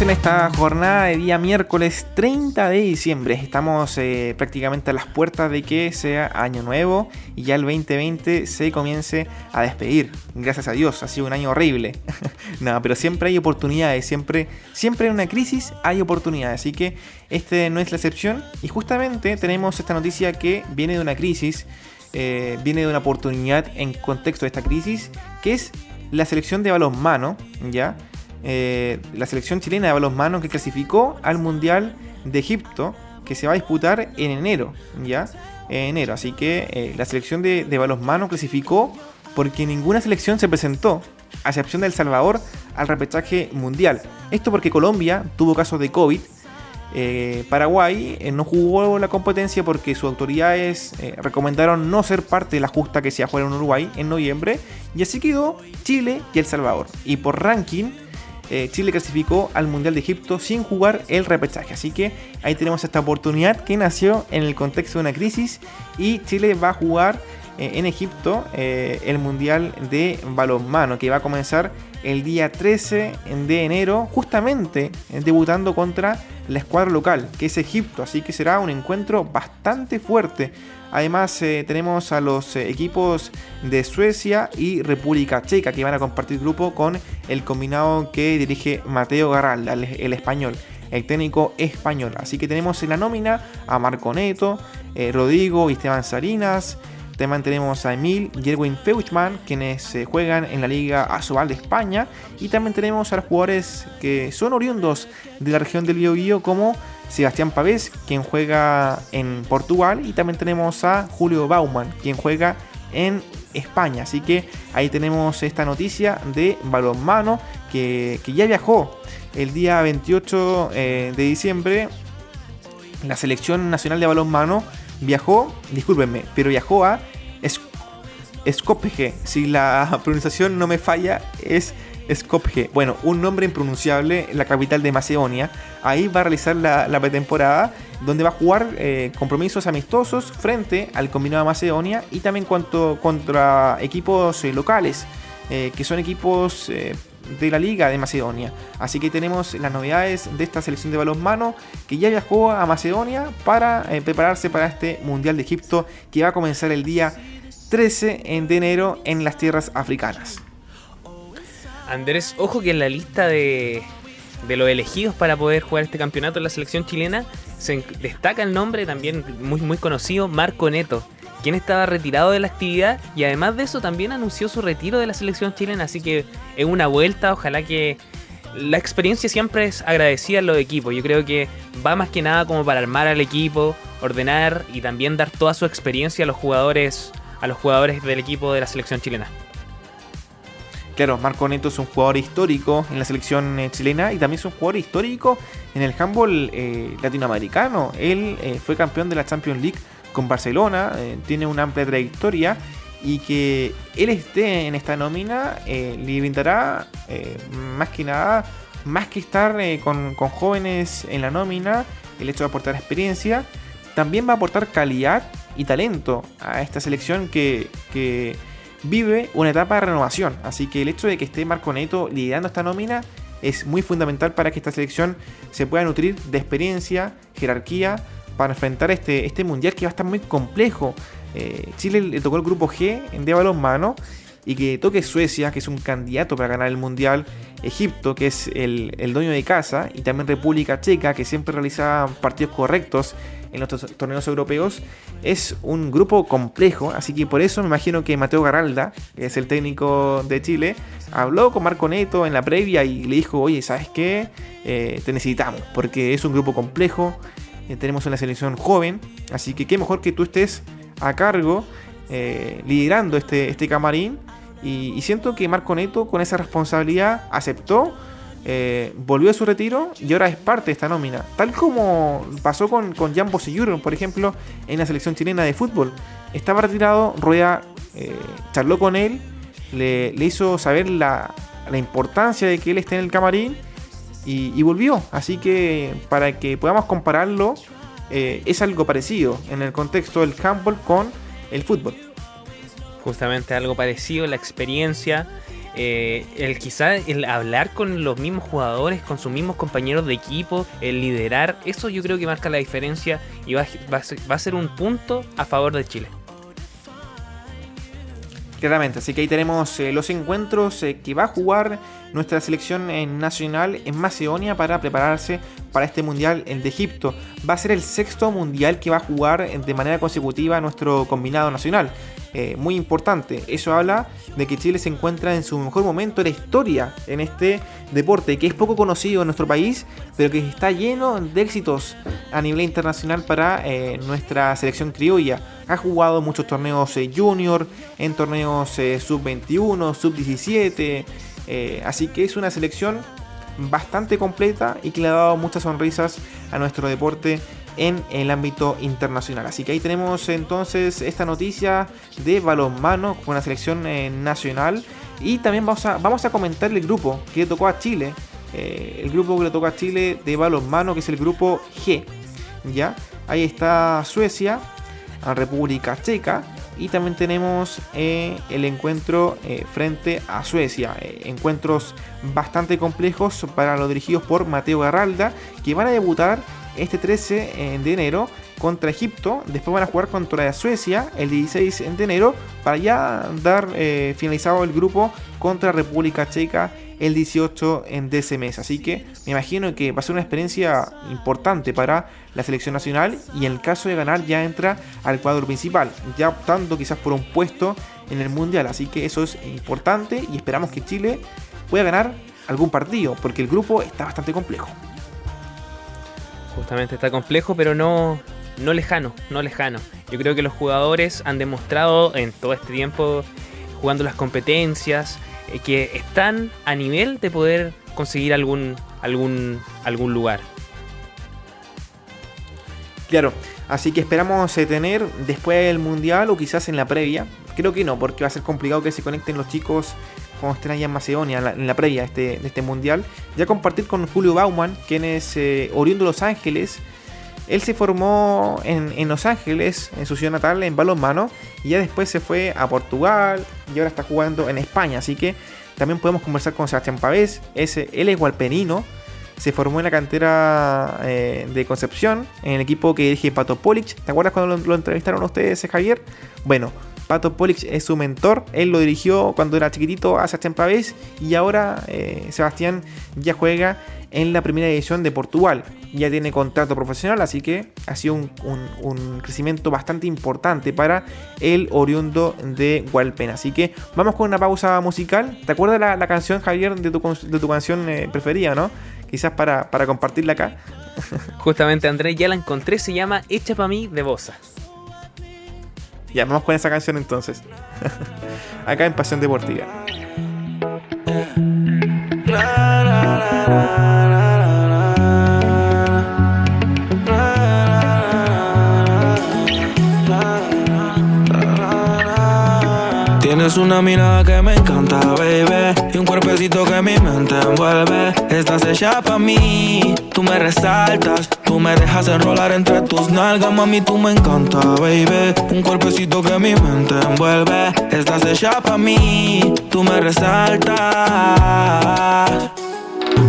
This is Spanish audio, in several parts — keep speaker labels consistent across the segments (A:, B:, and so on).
A: En esta jornada de día miércoles 30 de diciembre. Estamos eh, prácticamente a las puertas de que sea año nuevo y ya el 2020 se comience a despedir. Gracias a Dios, ha sido un año horrible. no, pero siempre hay oportunidades, siempre, siempre en una crisis hay oportunidades. Así que este no es la excepción. Y justamente tenemos esta noticia que viene de una crisis, eh, viene de una oportunidad en contexto de esta crisis, que es la selección de balonmano, ¿ya? Eh, la selección chilena de balonmano que clasificó al Mundial de Egipto, que se va a disputar en enero, ¿ya? En enero. Así que eh, la selección de, de balonmano clasificó porque ninguna selección se presentó, a excepción de El Salvador, al repechaje mundial. Esto porque Colombia tuvo casos de COVID. Eh, Paraguay no jugó la competencia porque sus autoridades recomendaron no ser parte de la justa que se iba a jugar en Uruguay en noviembre. Y así quedó Chile y El Salvador. Y por ranking, eh, Chile clasificó al Mundial de Egipto sin jugar el repechaje. Así que ahí tenemos esta oportunidad que nació en el contexto de una crisis y Chile va a jugar eh, en Egipto eh, el Mundial de Balonmano que va a comenzar el día 13 de enero justamente debutando contra la escuadra local que es Egipto. Así que será un encuentro bastante fuerte. Además eh, tenemos a los eh, equipos de Suecia y República Checa que van a compartir grupo con el combinado que dirige Mateo Garral, el, español el técnico español. Así que tenemos en la nómina a Marco Neto, eh, Rodrigo y Esteban Salinas. También tenemos a Emil y Erwin Feuchman, quienes juegan en la Liga Asobal de España. Y también tenemos a los jugadores que son oriundos de la región del Biobío, como Sebastián Pavés, quien juega en Portugal, y también tenemos a Julio Bauman, quien juega en España. Así que ahí tenemos esta noticia de balonmano que, que ya viajó el día 28 eh, de diciembre. La selección nacional de balonmano viajó, discúlpenme, pero viajó a Skopje. Si la pronunciación no me falla, es Skopje. Bueno, un nombre impronunciable, la capital de Macedonia. Ahí va a realizar la, pretemporada, donde va a jugar eh, compromisos amistosos frente al combinado de Macedonia y también cuanto, contra equipos eh, locales, eh, que son equipos de la Liga de Macedonia. Así que tenemos las novedades de esta selección de balonmano que ya viajó a Macedonia para prepararse para este Mundial de Egipto que va a comenzar el día 13 de enero en las tierras africanas.
B: Andrés, ojo que en la lista de, los elegidos para poder jugar este campeonato en la selección chilena se destaca el nombre también muy, muy conocido, Marco Neto, quien estaba retirado de la actividad y además de eso también anunció su retiro de la selección chilena, así que es una vuelta, ojalá que la experiencia siempre es agradecida en los equipos, yo creo que va más que nada como para armar al equipo, ordenar y también dar toda su experiencia a los jugadores a los jugadores del equipo de la selección chilena.
A: Claro, Marco Neto es un jugador histórico en la selección eh, chilena y también es un jugador histórico en el handball eh, latinoamericano. Él eh, fue campeón de la Champions League con Barcelona, tiene una amplia trayectoria y que él esté en esta nómina le brindará más que nada, más que estar con, jóvenes en la nómina, el hecho de aportar experiencia, también va a aportar calidad y talento a esta selección que vive una etapa de renovación. Así que el hecho de que esté Marco Neto liderando esta nómina es muy fundamental para que esta selección se pueda nutrir de experiencia, jerarquía, para enfrentar este, este mundial que va a estar muy complejo. Eh, Chile le tocó el grupo G de balonmano y que toque Suecia, que es un candidato para ganar el mundial, Egipto, que es el, el dueño de casa, y también República Checa, que siempre realiza partidos correctos en los torneos europeos, es un grupo complejo, así que por eso me imagino que Mateo Garalda, que es el técnico de Chile, habló con Marco Neto en la previa y le dijo, oye, ¿sabes qué? Eh, te necesitamos, porque es un grupo complejo, eh, tenemos una selección joven, así que qué mejor que tú estés a cargo, eh, liderando este, este camarín, y siento que Marco Neto con esa responsabilidad aceptó eh, volvió a su retiro y ahora es parte de esta nómina. Tal como pasó con, con Jan Bosellur, por ejemplo, en la selección chilena de fútbol. Estaba retirado, Rueda eh, charló con él, le, hizo saber la, importancia de que él esté en el camarín y, volvió. Así que para que podamos compararlo, eh, es algo parecido en el contexto del handball con el fútbol.
B: Justamente algo parecido, la experiencia eh, el quizá el hablar con los mismos jugadores, con sus mismos compañeros de equipo, el liderar, eso yo creo que marca la diferencia y va, va a ser un punto a favor de Chile.
A: Claramente, así que ahí tenemos eh, los encuentros eh, que va a jugar nuestra selección eh, nacional en Macedonia para prepararse para este mundial de Egipto. Va a ser el sexto mundial que va a jugar de manera consecutiva nuestro combinado nacional. muy importante, eso habla de que Chile se encuentra en su mejor momento de la historia en este deporte, que es poco conocido en nuestro país, pero que está lleno de éxitos a nivel internacional para nuestra selección criolla ha jugado muchos torneos eh, junior, en torneos eh, sub-21, sub-17. Eh, así que es una selección bastante completa y que le ha dado muchas sonrisas a nuestro deporte en el ámbito internacional. Así que ahí tenemos entonces esta noticia de balonmano con la selección nacional. Y también vamos a, vamos a comentar el grupo que le tocó a Chile. el grupo que le tocó a Chile de balonmano, que es el grupo G. ¿Ya? Ahí está Suecia, República Checa. Y también tenemos eh, el encuentro eh, frente a Suecia. Eh, encuentros bastante complejos para los dirigidos por Mateo Garralda, que van a debutar este 13 de enero contra Egipto. Después van a jugar contra Suecia el 16 de enero para ya dar finalizado el grupo contra República Checa el 18 de ese mes. Así que me imagino que va a ser una experiencia importante para la selección nacional y en el caso de ganar ya entra al cuadro principal, ya optando quizás por un puesto en el mundial. Así que eso es importante y esperamos que Chile pueda ganar algún partido porque el grupo está bastante complejo.
B: Justamente está complejo, pero no, no lejano, no lejano. Yo creo que los jugadores han demostrado en todo este tiempo jugando las competencias, eh, que están a nivel de poder conseguir algún, algún, algún lugar.
A: Claro, así que esperamos eh, tener después del Mundial o quizás en la previa. Creo que no, porque va a ser complicado que se conecten los chicos cuando estén allá en Macedonia, en la, previa de este, este, Mundial. Ya compartir con Julio Bauman, quien es eh, oriundo de Los Ángeles, él se formó en, Los Ángeles, en su ciudad natal, en balonmano, y ya después se fue a Portugal y ahora está jugando en España. Así que también podemos conversar con Sebastián Pavés. Él es gualpenino, se formó en la cantera eh, de Concepción, en el equipo que dirige Pato Polic. ¿Te acuerdas cuando lo, entrevistaron ustedes, Javier? Bueno, Pato Polic es su mentor. Él lo dirigió cuando era chiquitito a Sebastián Pavés y ahora eh, Sebastián ya juega en la primera edición de Portugal. Ya tiene contrato profesional, así que ha sido un, crecimiento bastante importante para el oriundo de Walpen. Así que vamos con una pausa musical. ¿Te acuerdas la, la canción, Javier, de tu, de tu canción eh, preferida, no? Quizás para, para compartirla acá.
B: Justamente, Andrés, ya la encontré, se llama Hecha para mí de Bosa.
A: Ya, vamos con esa canción entonces. acá en Pasión Deportiva.
C: Tienes una mirada que me encanta, baby. Y un cuerpecito que mi mente envuelve. Estás hecha pa' mí, tú me resaltas. Tú me dejas enrolar entre tus nalgas, mami, tú me encanta, baby. Un cuerpecito que mi mente envuelve. Estás hecha pa' mí, tú me resaltas.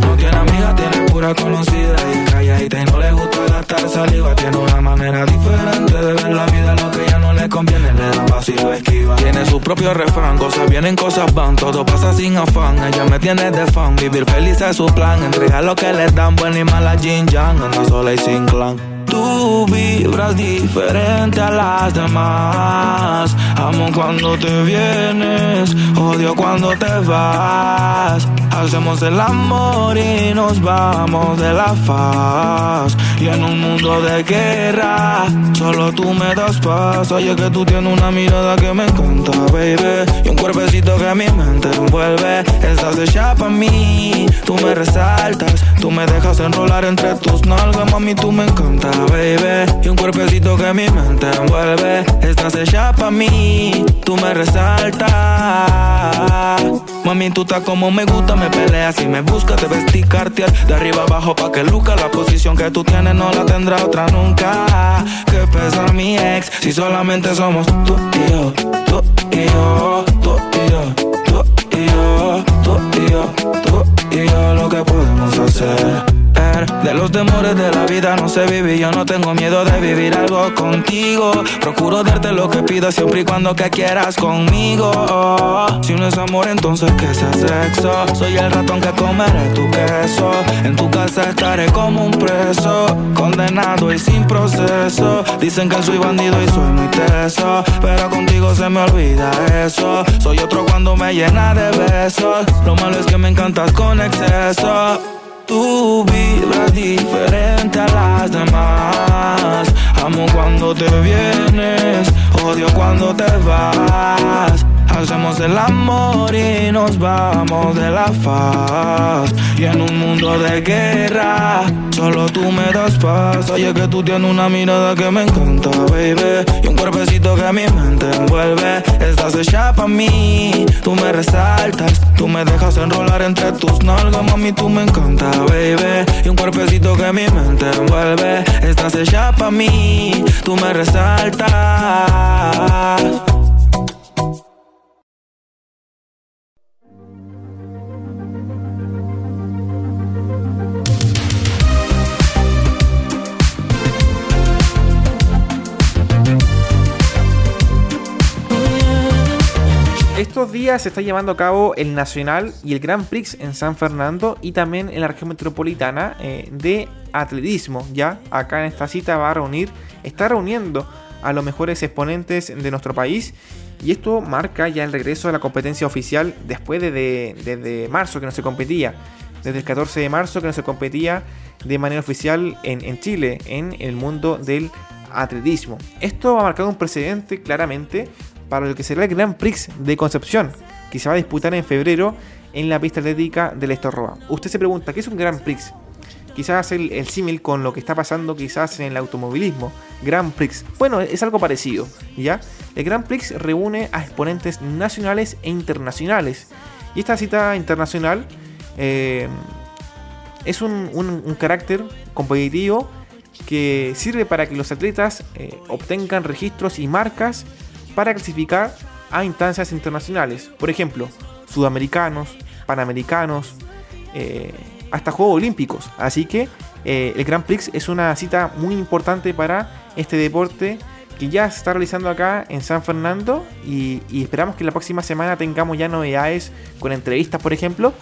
C: No tiene amiga, tiene pura conocida y calladita y no le gusta gastar saliva. Tiene una manera diferente de ver la vida, lo que ya no le conviene, le da paso y lo esquiva. Tiene su propio refrán, cosas vienen, cosas van, todo pasa sin afán. Ella me tiene de fan, vivir feliz es su plan. Entrega lo que le dan, buena y mala Jin Yang, anda sola y sin clan. Tú vibras diferente a las demás. Amo cuando te vienes, odio cuando te vas. Hacemos el amor y nos vamos de la faz. Y en un mundo de guerra, solo tú me das paz. Oye, que tú tienes una mirada que me encanta, baby. Y un cuerpecito que mi mente envuelve. Estás hecha para mí, tú me resaltas. Tú me dejas enrolar entre tus nalgas, mami, tú me encanta, baby. Y un cuerpecito que mi mente envuelve. Estás hecha para mí, tú me resaltas. Mami, tú estás como me gusta, me peleas y me buscas, te vestir cartier de arriba abajo pa' que luca. La posición que tú tienes no la tendrá otra nunca. Que pesa mi ex si solamente somos tú y yo, tú y yo, tú y yo, tú y yo, tú y yo lo que podemos hacer. De los temores de la vida no sé vivir, yo no tengo miedo de vivir algo contigo. Procuro darte lo que pidas siempre y cuando que quieras conmigo. Si no es amor, entonces que sea sexo. Soy el ratón que comeré tu queso. En tu casa estaré como un preso, condenado y sin proceso. Dicen que soy bandido y soy muy teso, pero contigo se me olvida eso. Soy otro cuando me llena de besos. Lo malo es que me encantas con exceso. Tu vibra es diferente a las demás. Amo cuando te vienes, odio cuando te vas. Hacemos el amor y nos vamos de la faz. Y en un mundo de guerra, solo tú me das paz. Oye, que tú tienes una mirada que me encanta, baby. Y un cuerpecito que mi mente envuelve. Estás hecha para mí, tú me resaltas. Tú me dejas enrolar entre tus nalgas, mami, tú me encanta, baby. Y un cuerpecito que mi mente envuelve. Estás hecha para mí, tú me resaltas.
A: Se está llevando a cabo el Nacional y el Grand Prix en San Fernando y también en la región metropolitana eh, de atletismo. Ya acá en esta cita va a reunir, está reuniendo a los mejores exponentes de nuestro país y esto marca ya el regreso de la competencia oficial después de, desde marzo que no se competía, desde el 14 de marzo que no se competía de manera oficial en, en Chile en el mundo del atletismo. Esto va a marcar un precedente claramente para lo que será el Grand Prix de Concepción, que se va a disputar en febrero en la pista atlética del Estorroa. Usted se pregunta, ¿qué es un Grand Prix? Quizás el, el símil con lo que está pasando quizás en el automovilismo. Grand Prix. Bueno, es algo parecido, ¿ya? El Grand Prix reúne a exponentes nacionales e internacionales. Y esta cita internacional eh, es un, carácter competitivo que sirve para que los atletas eh, obtengan registros y marcas para clasificar a instancias internacionales. Por ejemplo, sudamericanos, panamericanos, eh, hasta Juegos Olímpicos. Así que eh, el Grand Prix es una cita muy importante para este deporte que ya se está realizando acá en San Fernando y, esperamos que la próxima semana tengamos ya novedades con entrevistas, por ejemplo.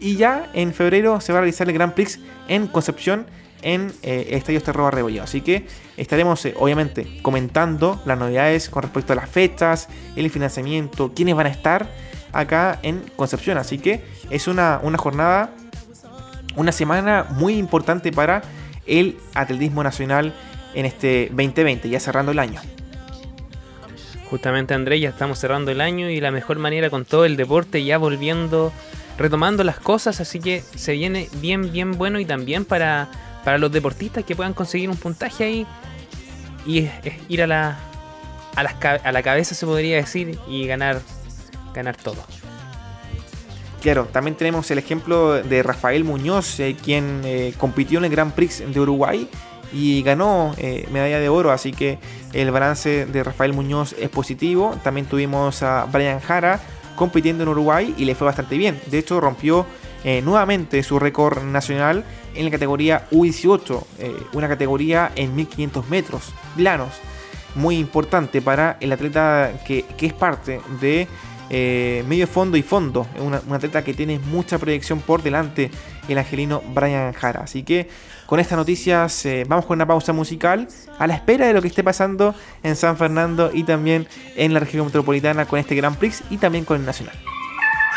A: Y ya en febrero se va a realizar el Grand Prix en Concepción en eh, Estadio Estadio Rebolledo. Así que estaremos eh, obviamente comentando las novedades con respecto a las fechas, el financiamiento, quiénes van a estar acá en Concepción. Así que es una, una jornada, una semana muy importante para el atletismo nacional en este 2020, ya cerrando el año.
B: Justamente Andrés, ya estamos cerrando el año y la mejor manera con todo el deporte ya volviendo, retomando las cosas, así que se viene bien, bien bueno y también para para los deportistas que puedan conseguir un puntaje ahí y ir a la, a, la cabeza, se podría decir, y ganar, ganar todo.
A: Claro, también tenemos el ejemplo de Rafael Muñoz, eh, quien eh, compitió en el Grand Prix de Uruguay y ganó eh, medalla de oro, así que el balance de Rafael Muñoz es positivo. También tuvimos a Brian Jara compitiendo en Uruguay y le fue bastante bien. De hecho, rompió nuevamente su récord nacional en la categoría U18, eh, una categoría en 1500 metros planos, muy importante para el atleta que, es parte de eh, medio fondo y fondo, un atleta que tiene mucha proyección por delante, el angelino Brian Jara. Así que con estas noticias eh, vamos con una pausa musical a la espera de lo que esté pasando en San Fernando y también en la región metropolitana con este Grand Prix y también con el Nacional.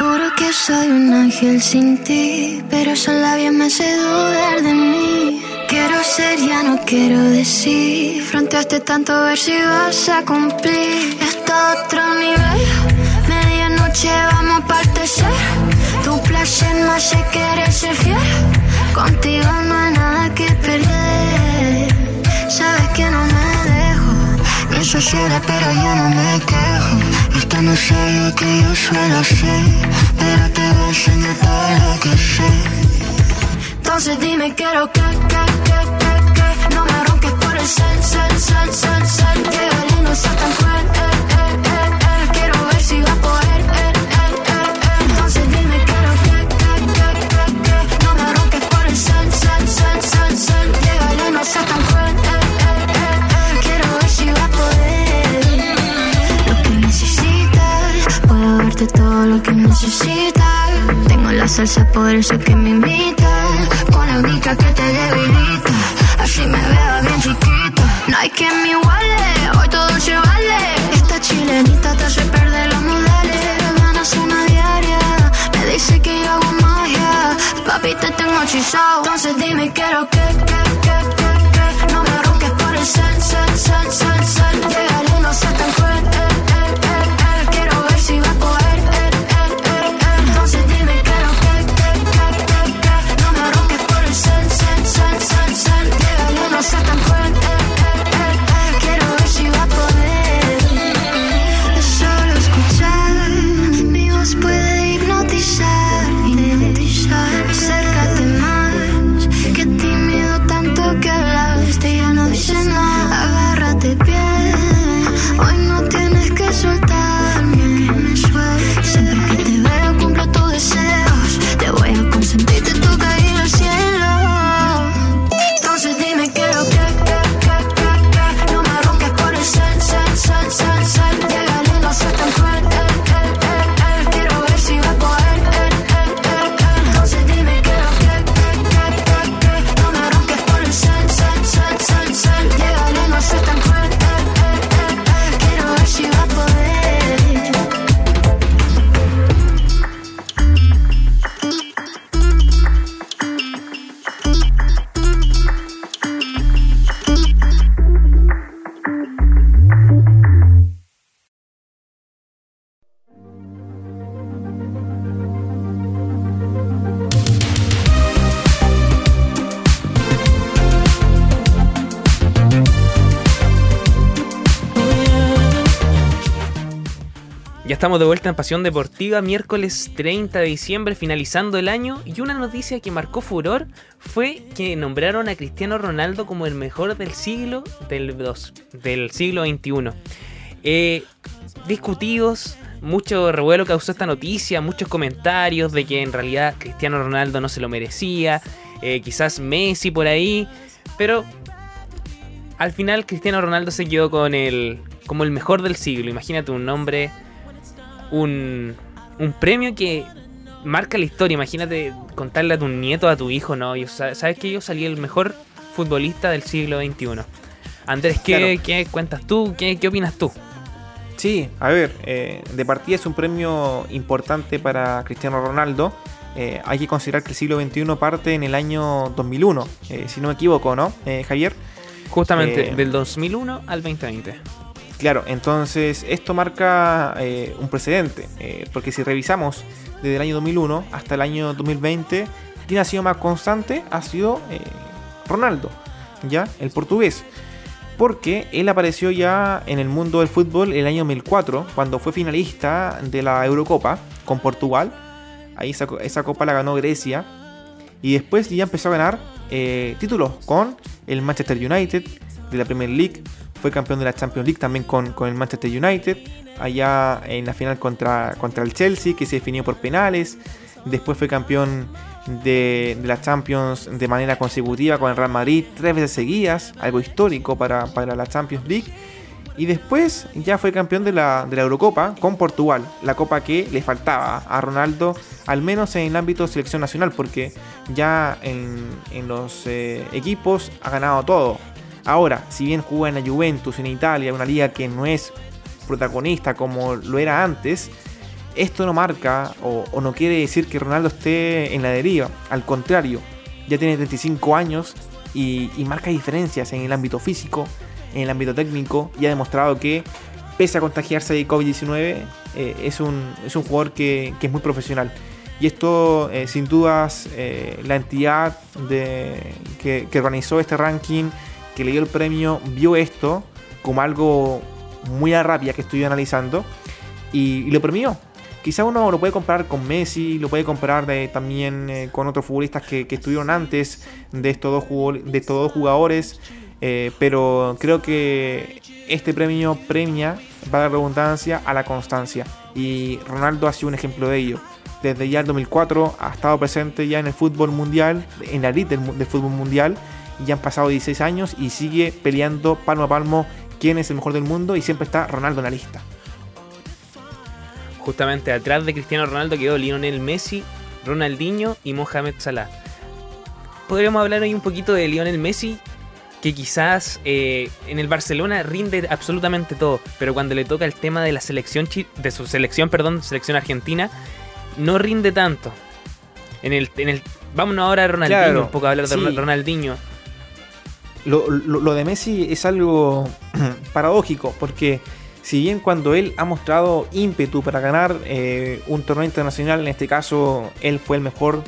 D: Juro que soy un ángel sin ti, pero esos labios me hace dudar de mí. Quiero ser, ya no quiero decir. Fronteaste tanto a ver si vas a cumplir. Esto otro nivel, medianoche vamos a partecer. Tu placer no hace querer ser fiel. Contigo no hay nada que perder. Pero yo no me quejo. Esto no es lo que yo suelo hacer, pero te voy a enseñar todo lo que sé. Entonces dime quiero que, que, que, que, que No me salsa, por eso que me imita. Con la única que te debilita. Así me veo bien chiquita. No hay que me iguale, hoy todo se vale. Esta chilenita te hace perder los modales. Ganas una diaria, me dice que yo hago magia. Papi, te tengo hechizado. Entonces dime, quiero que, Ya
B: estamos de vuelta en Pasión Deportiva, miércoles 30 de diciembre, finalizando el año. Y una noticia que marcó furor fue que nombraron a Cristiano Ronaldo como el mejor del siglo del, dos- del siglo XXI. Eh, discutidos, mucho revuelo causó esta noticia, muchos comentarios de que en realidad Cristiano Ronaldo no se lo merecía, eh, quizás Messi por ahí, pero al final Cristiano Ronaldo se quedó con el como el mejor del siglo. Imagínate un nombre, un, un premio que marca la historia. Imagínate contarle a tu nieto, a tu hijo, no. Yo, sabes que yo salí el mejor futbolista del siglo XXI. Andrés, ¿qué,
A: Claro.
B: qué cuentas tú? ¿Qué, qué opinas tú?
A: Sí, a ver, eh, de partida es un premio importante para Cristiano Ronaldo. Eh, hay que considerar que el siglo XXI parte en el año 2001, eh, si no me equivoco, ¿no, Javier?
B: Justamente del 2001 al 2020.
A: Claro, entonces esto marca eh, un precedente, eh, porque si revisamos desde el año 2001 hasta el año 2020, quien ha sido más constante ha sido eh, Ronaldo, ¿ya? El portugués. Porque él apareció ya en el mundo del fútbol el año 2004, cuando fue finalista de la Eurocopa con Portugal. Ahí esa, co- esa copa la ganó Grecia. Y después ya empezó a ganar títulos con el Manchester United de la Premier League. Fue campeón de la Champions League también con, el Manchester United. Allá en la final contra, contra el Chelsea, que se definió por penales. Después fue campeón de, de la Champions de manera consecutiva con el Real Madrid, tres veces seguidas, algo histórico para, para la Champions League. Y después ya fue campeón de la, de la Eurocopa con Portugal, la copa que le faltaba a Ronaldo, al menos en el ámbito de selección nacional, porque ya en, en los eh, equipos ha ganado todo. Ahora, si bien juega en la Juventus, en Italia, una liga que no es protagonista como lo era antes, esto no marca o, no quiere decir que Ronaldo esté en la deriva. Al contrario, ya tiene 35 años y, marca diferencias en el ámbito físico, en el ámbito técnico y ha demostrado que, pese a contagiarse de COVID-19, eh, es, un, es un jugador que, es muy profesional. Y esto, eh, sin dudas, eh, la entidad que organizó este ranking, que le dio el premio, vio esto como algo muy a rabia que estoy analizando y, y lo premió. Quizá uno lo puede comparar con Messi, lo puede comparar de- también eh, con otros futbolistas que, estuvieron antes de estos dos, de estos dos jugadores, eh, pero creo que este premio premia, para la redundancia, a la constancia. Y Ronaldo ha sido un ejemplo de ello. Desde ya el 2004 ha estado presente ya en el fútbol mundial, en la elite del fútbol mundial, y ya han pasado 16 años y sigue peleando palmo a palmo quién es el mejor del mundo y siempre está Ronaldo en la lista.
B: Justamente atrás de Cristiano Ronaldo quedó Lionel Messi, Ronaldinho y Mohamed Salah. Podríamos hablar hoy un poquito de Lionel Messi, que quizás eh, en el Barcelona rinde absolutamente todo, pero cuando le toca el tema de la selección de su selección, perdón, selección argentina, no rinde tanto. En el, en el vámonos ahora a Ronaldinho, un poco a hablar de Ronaldinho.
A: Lo, lo, de Messi es algo paradójico, porque si bien cuando él ha mostrado ímpetu para ganar eh, un torneo internacional, en este caso él fue el mejor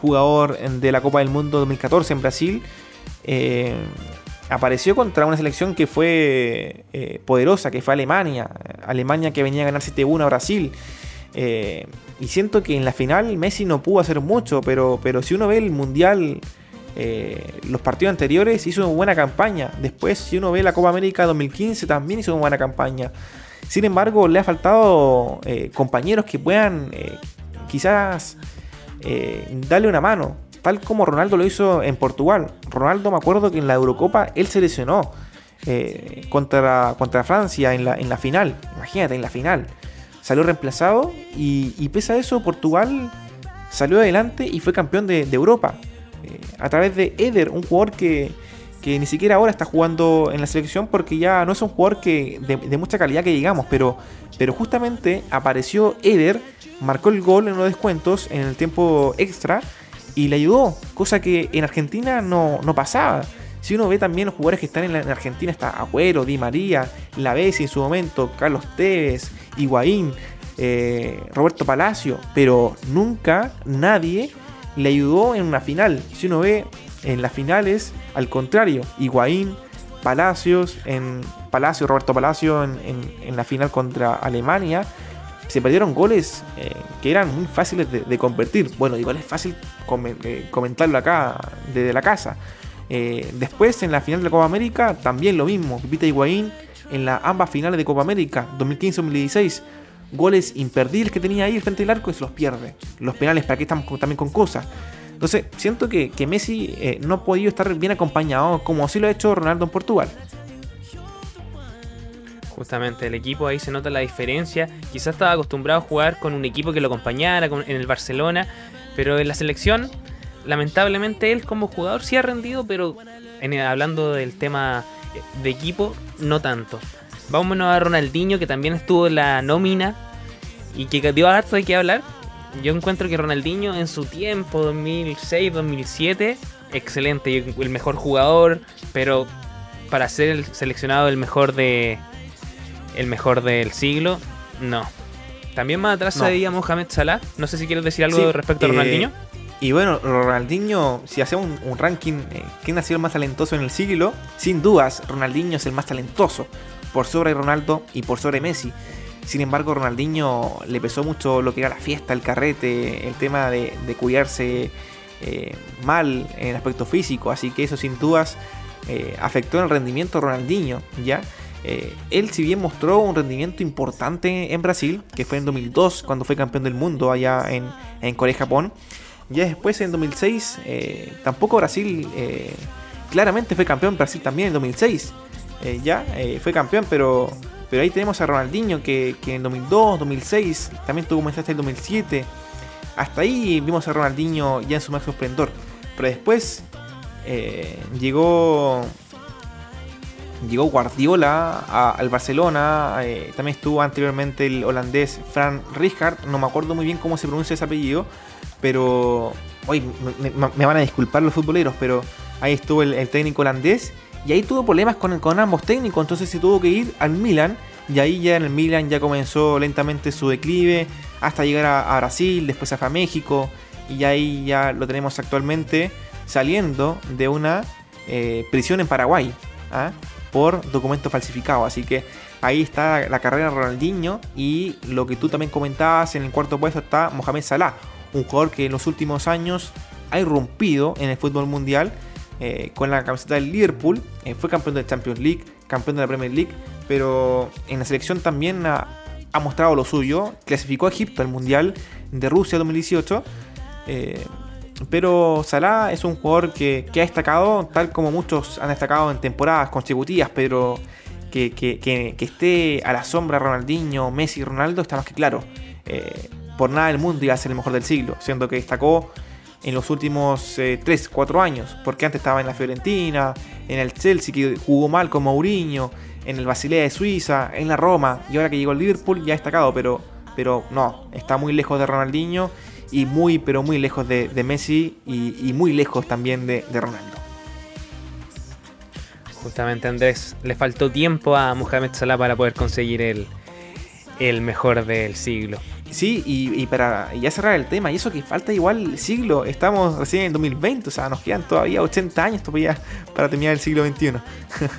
A: jugador de la Copa del Mundo 2014 en Brasil, eh, apareció contra una selección que fue eh, poderosa, que fue Alemania. Alemania que venía a ganar 7-1 a Brasil. Y siento que en la final Messi no pudo hacer mucho, pero, pero si uno ve el Mundial, los partidos anteriores, hizo una buena campaña. Después, si uno ve la Copa América 2015, también hizo una buena campaña. Sin embargo, le ha faltado compañeros que puedan quizás darle una mano tal como Ronaldo lo hizo en Portugal. Ronaldo me acuerdo que en la Eurocopa él se lesionó eh, contra, contra Francia en la final. Imagínate, en la final. Salió reemplazado y, pese a eso Portugal salió adelante y fue campeón de, Europa. A través de Eder, un jugador que, ni siquiera ahora está jugando en la selección porque ya no es un jugador que de, mucha calidad que digamos, pero, pero justamente apareció Eder, marcó el gol en los descuentos en el tiempo extra y le ayudó, cosa que en Argentina no, pasaba. Si uno ve también los jugadores que están en, Argentina, está Agüero, Di María, La Bessi en su momento, Carlos Tevez, Higuaín, eh, Roberto Palacio, pero nunca nadie le ayudó en una final. Si uno ve en las finales, al contrario, Higuaín, Palacios, en Palacio, Roberto Palacio en, en la final contra Alemania, se perdieron goles eh, que eran muy fáciles de, convertir. Bueno, igual es fácil eh, comentarlo acá desde la casa. Eh, después, en la final de la Copa América, también lo mismo. Pita Higuaín en las ambas finales de Copa América, 2015-2016. Goles imperdibles que tenía ahí frente al arco y se los pierde. Los penales, ¿para qué estamos también con cosas? Entonces, siento que, que Messi no ha podido estar bien acompañado como sí lo ha hecho Ronaldo en Portugal.
B: Justamente el equipo ahí se nota la diferencia. Quizás estaba acostumbrado a jugar con un equipo que lo acompañara en el Barcelona, pero en la selección, lamentablemente él como jugador sí ha rendido, pero hablando del tema de equipo, no tanto. Vámonos a Ronaldinho, que también estuvo en la nómina y que dio harto de qué hablar. Yo encuentro que Ronaldinho en su tiempo, 2006, 2007, excelente, el mejor jugador, pero para ser el seleccionado el mejor de, el mejor del siglo, no. También más atrás se veía Mohamed Salah. No sé si quieres decir algo respecto a eh, Ronaldinho.
A: Y bueno, Ronaldinho, si hacemos un, ranking, eh, ¿quién ha sido el más talentoso en el siglo? Sin dudas, Ronaldinho es el más talentoso, por sobre Ronaldo y por sobre Messi. Sin embargo, Ronaldinho le pesó mucho lo que era la fiesta, el carrete, el tema de, cuidarse eh, mal en el aspecto físico. Así que eso sin dudas afectó en el rendimiento de Ronaldinho, ¿ya? Eh, él si bien mostró un rendimiento importante en Brasil, que fue en 2002 cuando fue campeón del mundo allá en, en Corea y Japón, ya después en 2006 eh, tampoco Brasil eh, claramente fue campeón Brasil también en 2006 ya fue campeón pero pero ahí tenemos a Ronaldinho que, que en 2002 2006 también tuvo hasta el 2007 hasta ahí vimos a Ronaldinho ya en su máximo esplendor. Pero después llegó llegó Guardiola al Barcelona, eh, también estuvo anteriormente el holandés Fran Rijkaard, no me acuerdo muy bien cómo se pronuncia ese apellido, pero hoy me, van a disculpar los futboleros, pero ahí estuvo el, técnico holandés y ahí tuvo problemas con, con, ambos técnicos, entonces se tuvo que ir al Milan y ahí ya en el Milan ya comenzó lentamente su declive hasta llegar a, Brasil, después a México y ahí ya lo tenemos actualmente saliendo de una eh, prisión en Paraguay. ¿ah? por documento falsificado. Así que ahí está la carrera de Ronaldinho y lo que tú también comentabas en el cuarto puesto está Mohamed Salah, un jugador que en los últimos años ha irrumpido en el fútbol mundial eh, con la camiseta del Liverpool, eh, fue campeón de Champions League, campeón de la Premier League, pero en la selección también ha, mostrado lo suyo, clasificó a Egipto al Mundial de Rusia 2018. Pero Salah es un jugador que, ha destacado, tal como muchos han destacado en temporadas consecutivas, pero que, esté a la sombra Ronaldinho, Messi y Ronaldo está más que claro. eh, por nada del mundo iba a ser el mejor del siglo, siendo que destacó en los últimos 3, 4 años, porque antes estaba en la Fiorentina, en el Chelsea que jugó mal con Mourinho, en el Basilea de Suiza, en la Roma, y ahora que llegó al Liverpool ya ha destacado, pero, pero no, está muy lejos de Ronaldinho y muy, pero muy lejos de, Messi y, muy lejos también de, Ronaldo.
E: Justamente Andrés, le faltó tiempo a Mohamed Salah para poder conseguir el, el mejor del siglo.
A: Sí, y, para ya cerrar el tema, y eso que falta igual siglo, estamos recién en el 2020, o sea, nos quedan todavía 80 años todavía para terminar el siglo XXI.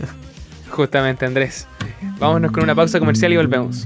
E: Justamente, Andrés. Vámonos con una pausa comercial y volvemos.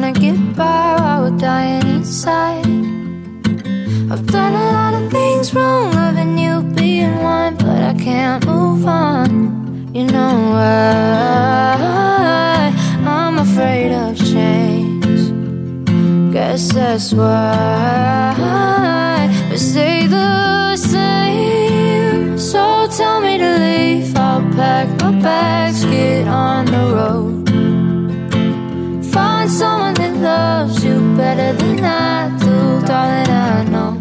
E: Trying to get by while we're dying inside. I've done a lot of things wrong, loving you being one, but I can't move on. You know why? I'm afraid of change. Guess that's why we stay the same. So tell me to leave, I'll pack my bags, get on the road better than I do, darling, I know.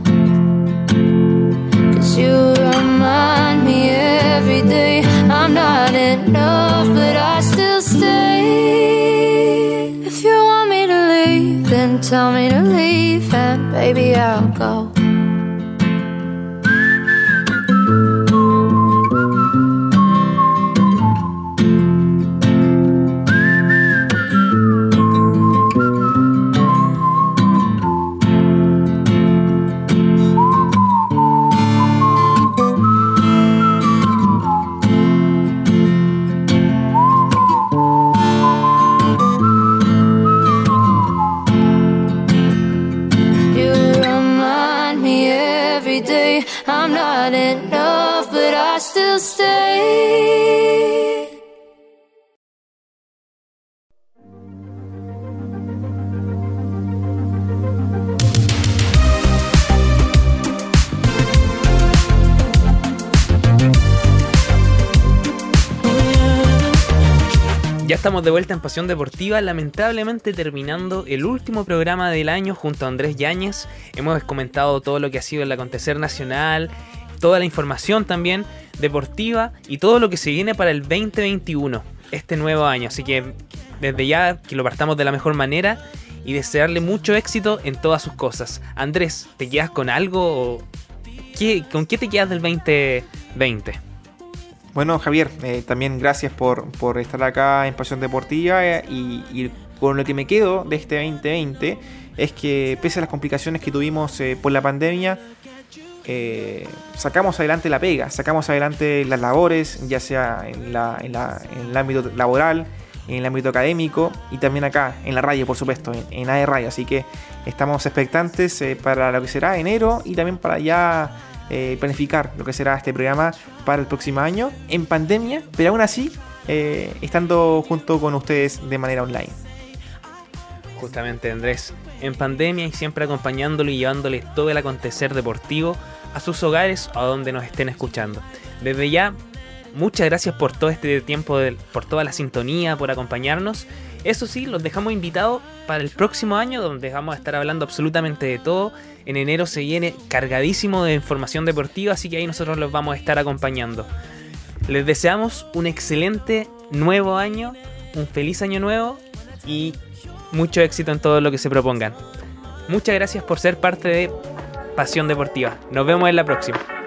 E: Cause you remind me every day I'm not enough, but I still stay. If you want me to leave, then tell me to leave, and baby, I'll go. Estamos de vuelta en Pasión Deportiva, lamentablemente terminando el último programa del año junto a Andrés Yáñez. Hemos comentado todo lo que ha sido el acontecer nacional, toda la información también deportiva y todo lo que se viene para el 2021, este nuevo año. Así que desde ya que lo partamos de la mejor manera y desearle mucho éxito en todas sus cosas. Andrés, ¿te quedas con algo? ¿Qué, ¿Con qué te quedas del 2020?
A: Bueno, Javier, eh, también gracias por, estar acá en Pasión Deportiva eh, y, con lo que me quedo de este 2020 es que pese a las complicaciones que tuvimos eh, por la pandemia, sacamos adelante la pega, sacamos adelante las labores, ya sea en, el ámbito laboral, en el ámbito académico y también acá en la radio, por supuesto, en, en AE Radio. Así que estamos expectantes para lo que será enero y también para ya eh, planificar lo que será este programa para el próximo año en pandemia, pero aún así eh, estando junto con ustedes de manera online.
E: Justamente Andrés, en pandemia y siempre acompañándolo y llevándole todo el acontecer deportivo a sus hogares o a donde nos estén escuchando. Desde ya, Muchas gracias por todo este tiempo, de, por toda la sintonía, por acompañarnos. Eso sí, los dejamos invitados para el próximo año, donde vamos a estar hablando absolutamente de todo. En enero se viene cargadísimo de información deportiva, así que ahí nosotros los vamos a estar acompañando. Les deseamos un excelente nuevo año, un feliz año nuevo y
D: mucho éxito en todo lo que se propongan. Muchas gracias por ser parte de Pasión Deportiva. Nos vemos en la próxima.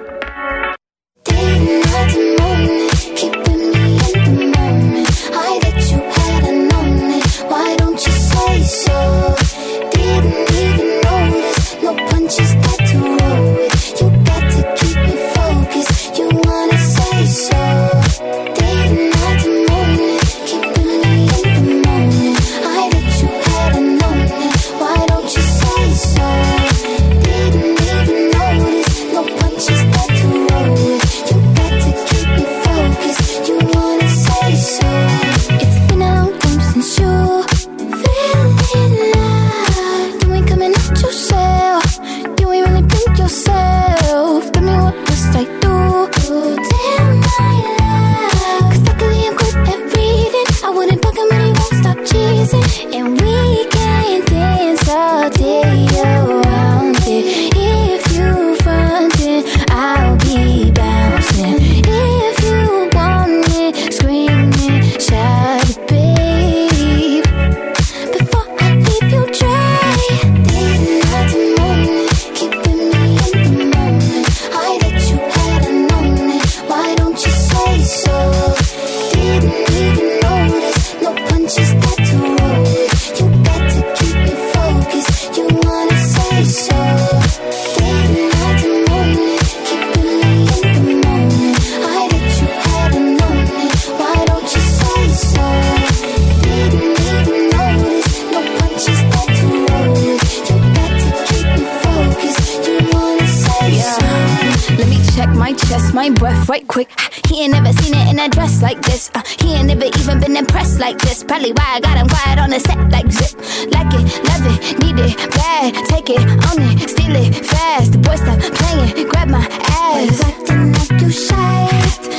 F: check my chest, my breath right quick. He ain't never seen it in a dress like this. Uh, he ain't never even been impressed like this. Probably why I got him quiet on the set like zip. Like it, love it, need it, bad. Take it, own it, steal it, fast. The boy stop playing, grab my ass. Why
D: acting like you shy?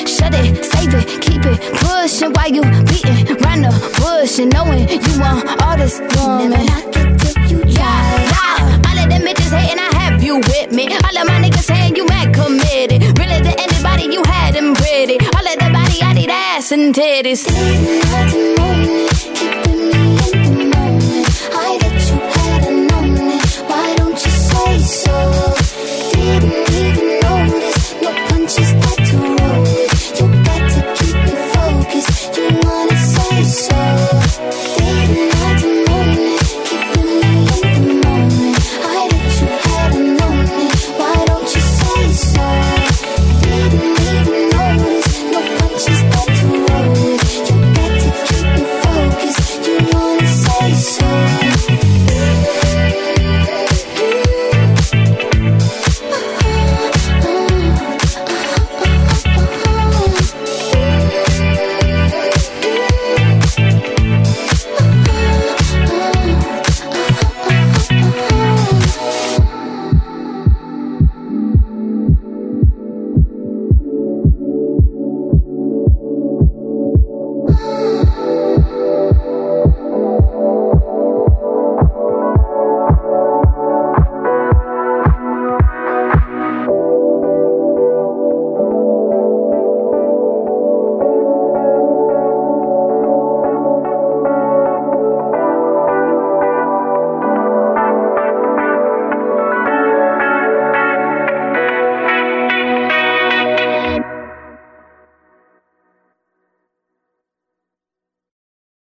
F: Shut it, save it, keep it, pushing. Why you beating round the bush and knowing you want all this woman?
D: Never it you try. Yeah,
F: yeah. All of them bitches hating, I you with me. All of my niggas saying you mad committed. Really to anybody, you had them pretty. All of the body, I need ass and titties. Didn't have to